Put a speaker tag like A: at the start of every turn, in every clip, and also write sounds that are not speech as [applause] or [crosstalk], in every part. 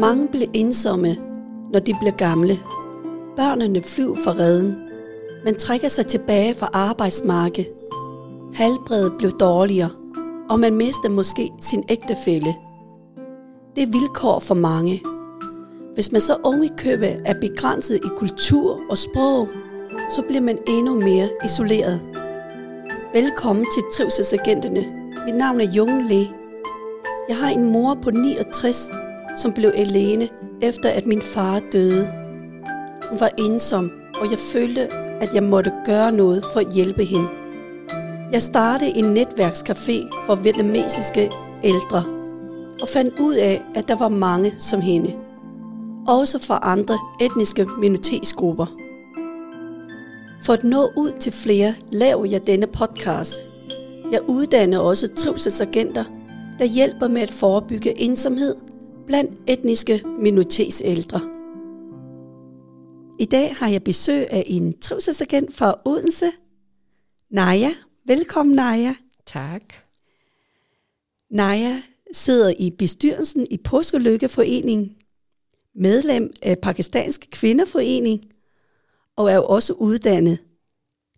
A: Mange bliver ensomme, når de bliver gamle. Børnene flyver fra redden. Man trækker sig tilbage fra arbejdsmarkedet. Halvbredet blev dårligere, og man mister måske sin ægtefælle. Det er vilkår for mange. Hvis man så unge i er begrænset i kultur og sprog, så bliver man endnu mere isoleret. Velkommen til Trivselsagenterne. Mit navn er Jung Le. Jeg har en mor på 69, som blev alene efter at min far døde. Hun var ensom, og jeg følte, at jeg måtte gøre noget for at hjælpe hende. Jeg startede en netværkscafé for vietnamesiske ældre, og fandt ud af, at der var mange som hende. Også fra andre etniske minoritetsgrupper. For at nå ud til flere, laver jeg denne podcast. Jeg uddanner også trivselsagenter, der hjælper med at forebygge ensomhed blandt etniske minoritetsældre. I dag har jeg besøg af en trivselsagent fra Odense, Naja. Velkommen, Naja.
B: Tak.
A: Naja sidder i bestyrelsen i Påskelykkeforeningen, medlem af Pakistanske Kvinderforening og er jo også uddannet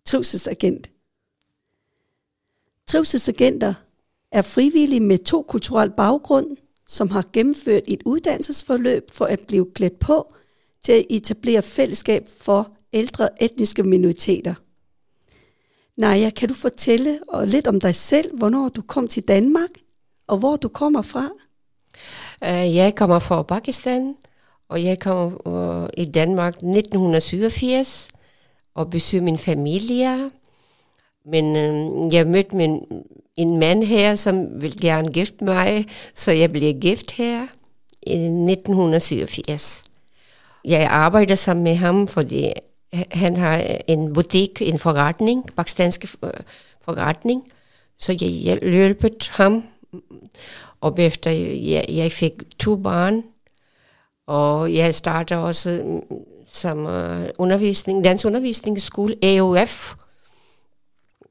A: trivselsagent. Trivselsagenter er frivillige med to kulturel baggrund, som har gennemført et uddannelsesforløb for at blive klædt på til at etablere fællesskab for ældre etniske minoriteter. Naja, kan du fortælle lidt om dig selv, hvornår du kom til Danmark, og hvor du kommer fra?
B: Øh, jeg kommer fra Pakistan, og jeg kom øh, i Danmark 1987 og besøgte min familie. Men øh, jeg mødte min, en mand her, som vil gerne gifte mig, så jeg bliver gift her i 1987. Jeg arbejder sammen med ham, fordi han har en butik, en forretning, pakistansk øh, forretning, så jeg hjælpet ham. Og efter jeg, jeg fik to barn, og jeg starter også mm, som uh, undervisning, dansundervisningsskole, AOF.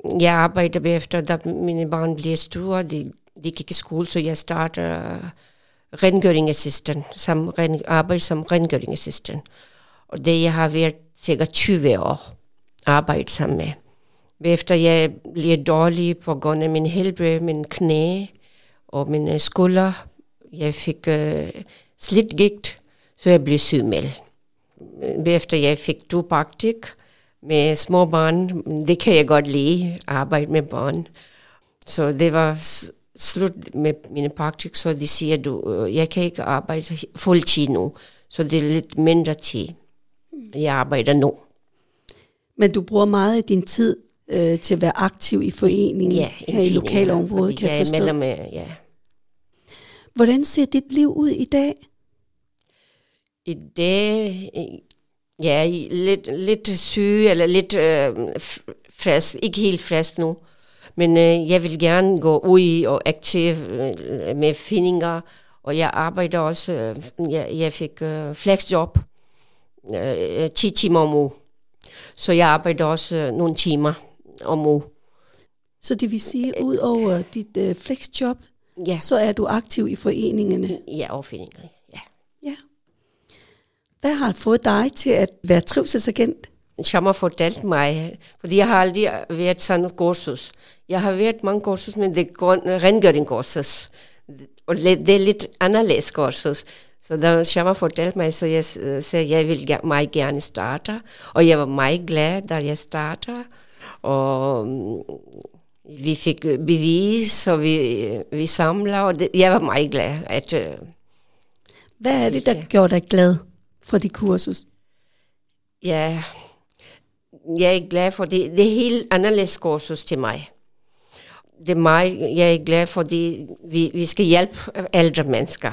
B: Jeg arbejder efter, da mine barn bliver store, de, de gik i skole, så jeg starter øh, uh, rengøringassistent, som ren, arbejder som rengøringassistent. Og det jeg har været cirka 20 år arbejdet sammen med. Efter jeg bliver dårlig på grund af min helbred, min knæ og mine skulder, jeg fik øh, uh, slidgigt, så jeg blev sygemeldt. Efter jeg fik to praktik med små børn, det kan jeg godt lide, arbejde med børn. Så det var slut med mine praktik, så de siger, du, jeg kan ikke arbejde fuldtid nu, så det er lidt mindre tid. Jeg arbejder nu.
A: Men du bruger meget af din tid øh, til at være aktiv i foreningen
B: ja,
A: her i lokalområdet, kan jeg,
B: jeg
A: forstå.
B: Med, ja.
A: Hvordan ser dit liv ud i dag?
B: I dag, ja, lidt, lidt syg, eller lidt øh, frisk, ikke helt frisk nu. Men øh, jeg vil gerne gå ud og aktiv øh, med findinger, og jeg arbejder også, øh, jeg, jeg fik øh, flexjob, øh, 10 timer om uge. Så jeg arbejder også øh, nogle timer om uge.
A: Så det vil sige, ud over dit øh, flexjob,
B: ja.
A: så er du aktiv i foreningerne?
B: Ja, og foreningerne.
A: Hvad har fået dig til at være trivselsagent?
B: som har fortalt mig, fordi jeg har aldrig været sådan en kursus. Jeg har været mange kursus, men det er rengøringskursus. Og det er lidt anderledes kursus. Så da Shama fortalte mig, så jeg sagde, jeg vil meget gerne starte. Og jeg var meget glad, da jeg startede. Og vi fik bevis, og vi, vi samler, og det, jeg var meget glad. At,
A: Hvad er det, der gjorde dig glad for de kursus?
B: Ja, jeg er glad for det. Det er helt anderledes kursus til mig. Det er mig, jeg er glad for, det. Vi, vi skal hjælpe ældre mennesker,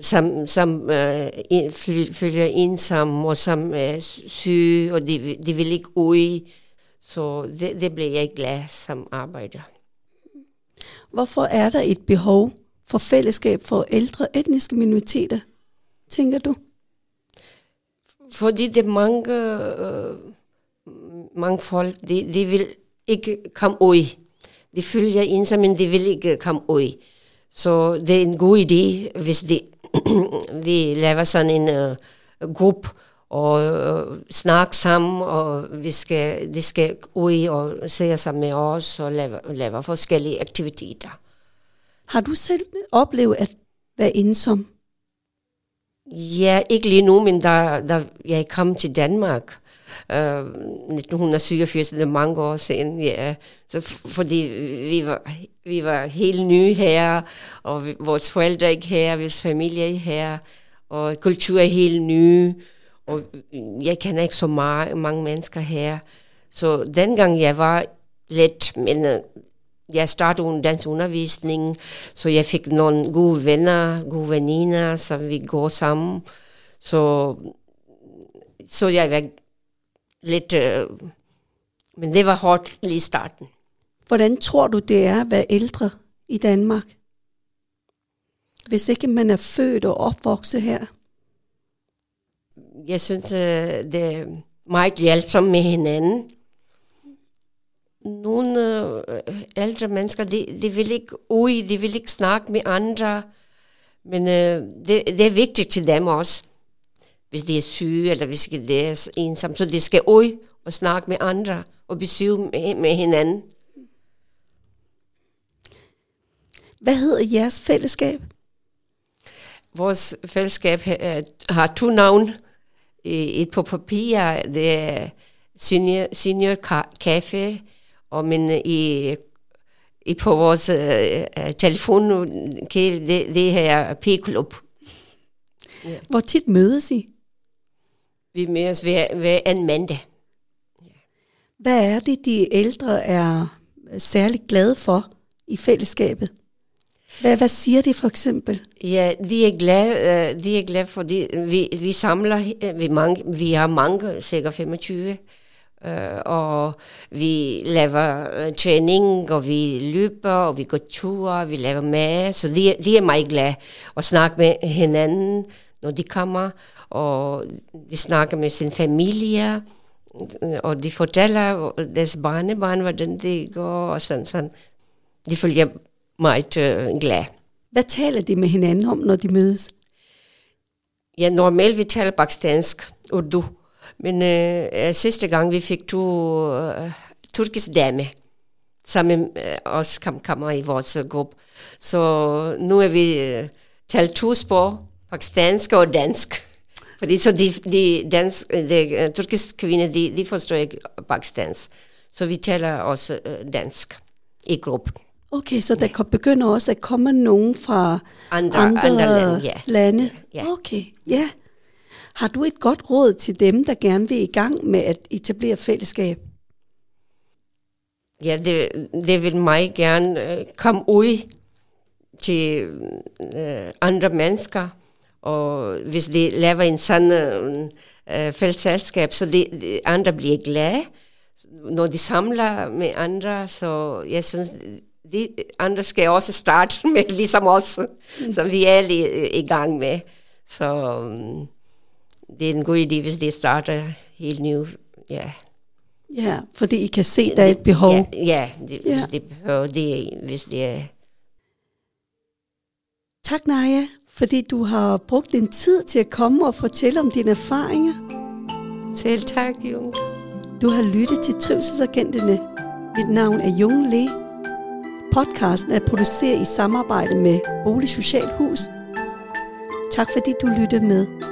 B: som, som øh, følger ensomme og som er syge, og de, de vil ikke ud. Så det, det bliver jeg glad som arbejder.
A: Hvorfor er der et behov for fællesskab for ældre etniske minoriteter, tænker du?
B: Fordi det er mange, øh, mange folk, de, de vil ikke komme ud. De følger ensom, men de vil ikke komme ud. Så det er en god idé, hvis de [clears throat] vi laver sådan en uh, gruppe, og øh, uh, snakke sammen, og vi skal, de skal ud og se sammen med os, og lave, lave forskellige aktiviteter.
A: Har du selv oplevet at være ensom?
B: Ja, ikke lige nu, men da, da jeg kom til Danmark, øh, uh, 1987, det er mange år siden, ja. Så fordi vi var, vi var helt nye her, og vi, vores forældre ikke her, vores familie er her, og kultur er helt ny, og jeg kender ikke så meget, mange mennesker her. Så dengang jeg var lidt, men øh, jeg startede en dansk undervisning, så jeg fik nogle gode venner, gode veninder, som vi går sammen. Så, så jeg var lidt... Uh, men det var hårdt lige i starten.
A: Hvordan tror du, det er at være ældre i Danmark? Hvis ikke man er født og opvokset her?
B: Jeg synes, uh, det er meget hjælpsomt med hinanden nogle øh, ældre mennesker, de, de vil ikke ud, de vil ikke snakke med andre, men øh, det, det er vigtigt til dem også, hvis de er syge, eller hvis de er ensomme, så de skal ud og snakke med andre, og besøge med, med hinanden.
A: Hvad hedder jeres fællesskab?
B: Vores fællesskab har to navn. Et på papir, det er Senior, senior Café, og men øh, i, i på vores uh, telefon, det, det her P-klub.
A: Ja. Hvor tit mødes I?
B: Vi mødes hver, hver en mandag.
A: Ja. Hvad er det, de ældre er særlig glade for i fællesskabet? Hvad, hvad siger de for eksempel?
B: Ja, de er glade, de er glade fordi vi, vi samler, vi, mange, vi har mange, sikkert 25 Uh, og vi laver uh, træning, og vi løber, og vi går ture, vi laver mad. Så de, de er meget glade at snakke med hinanden, når de kommer, og de snakker med sin familie, og de fortæller deres barnebarn, hvordan det går, og sådan, sådan. De følger meget uh, glade.
A: Hvad taler de med hinanden om, når de mødes?
B: Ja, normalt vi taler pakistansk, urdu. Men øh, sidste gang vi fik to øh, turkiske dame, sammen med øh, os kom, kommer i vores gruppe. Så nu er vi øh, talt to sprog, pakistansk og dansk. Fordi så de, de, dansk, de uh, turkiske kvinder, de, de forstår ikke pakistansk. Så vi taler også uh, dansk i gruppen.
A: Okay, så der ja. begynder også at komme nogen fra andre, andre, andre lande. Ja. lande. Ja. Okay, ja. Har du et godt råd til dem, der gerne vil i gang med at etablere fællesskab?
B: Ja, det, det vil mig gerne øh, komme ud til øh, andre mennesker, og hvis de laver en sådan øh, øh, fællesskab, så de, de andre bliver glade, når de samler med andre, så jeg synes, de andre skal også starte [laughs] med, ligesom os, mm. som vi er i, i gang med. Så Øh, det er en god idé, hvis det starter helt nu. Ja.
A: Ja, fordi I kan se, at der er et behov.
B: Ja, ja, det, ja. hvis det behøver det, hvis det er.
A: Tak, Naja, fordi du har brugt din tid til at komme og fortælle om dine erfaringer.
B: Selv tak, Jung.
A: Du har lyttet til Trivselsagenterne. Mit navn er Jung Le. Podcasten er produceret i samarbejde med Bolig Social Hus. Tak fordi du lyttede med.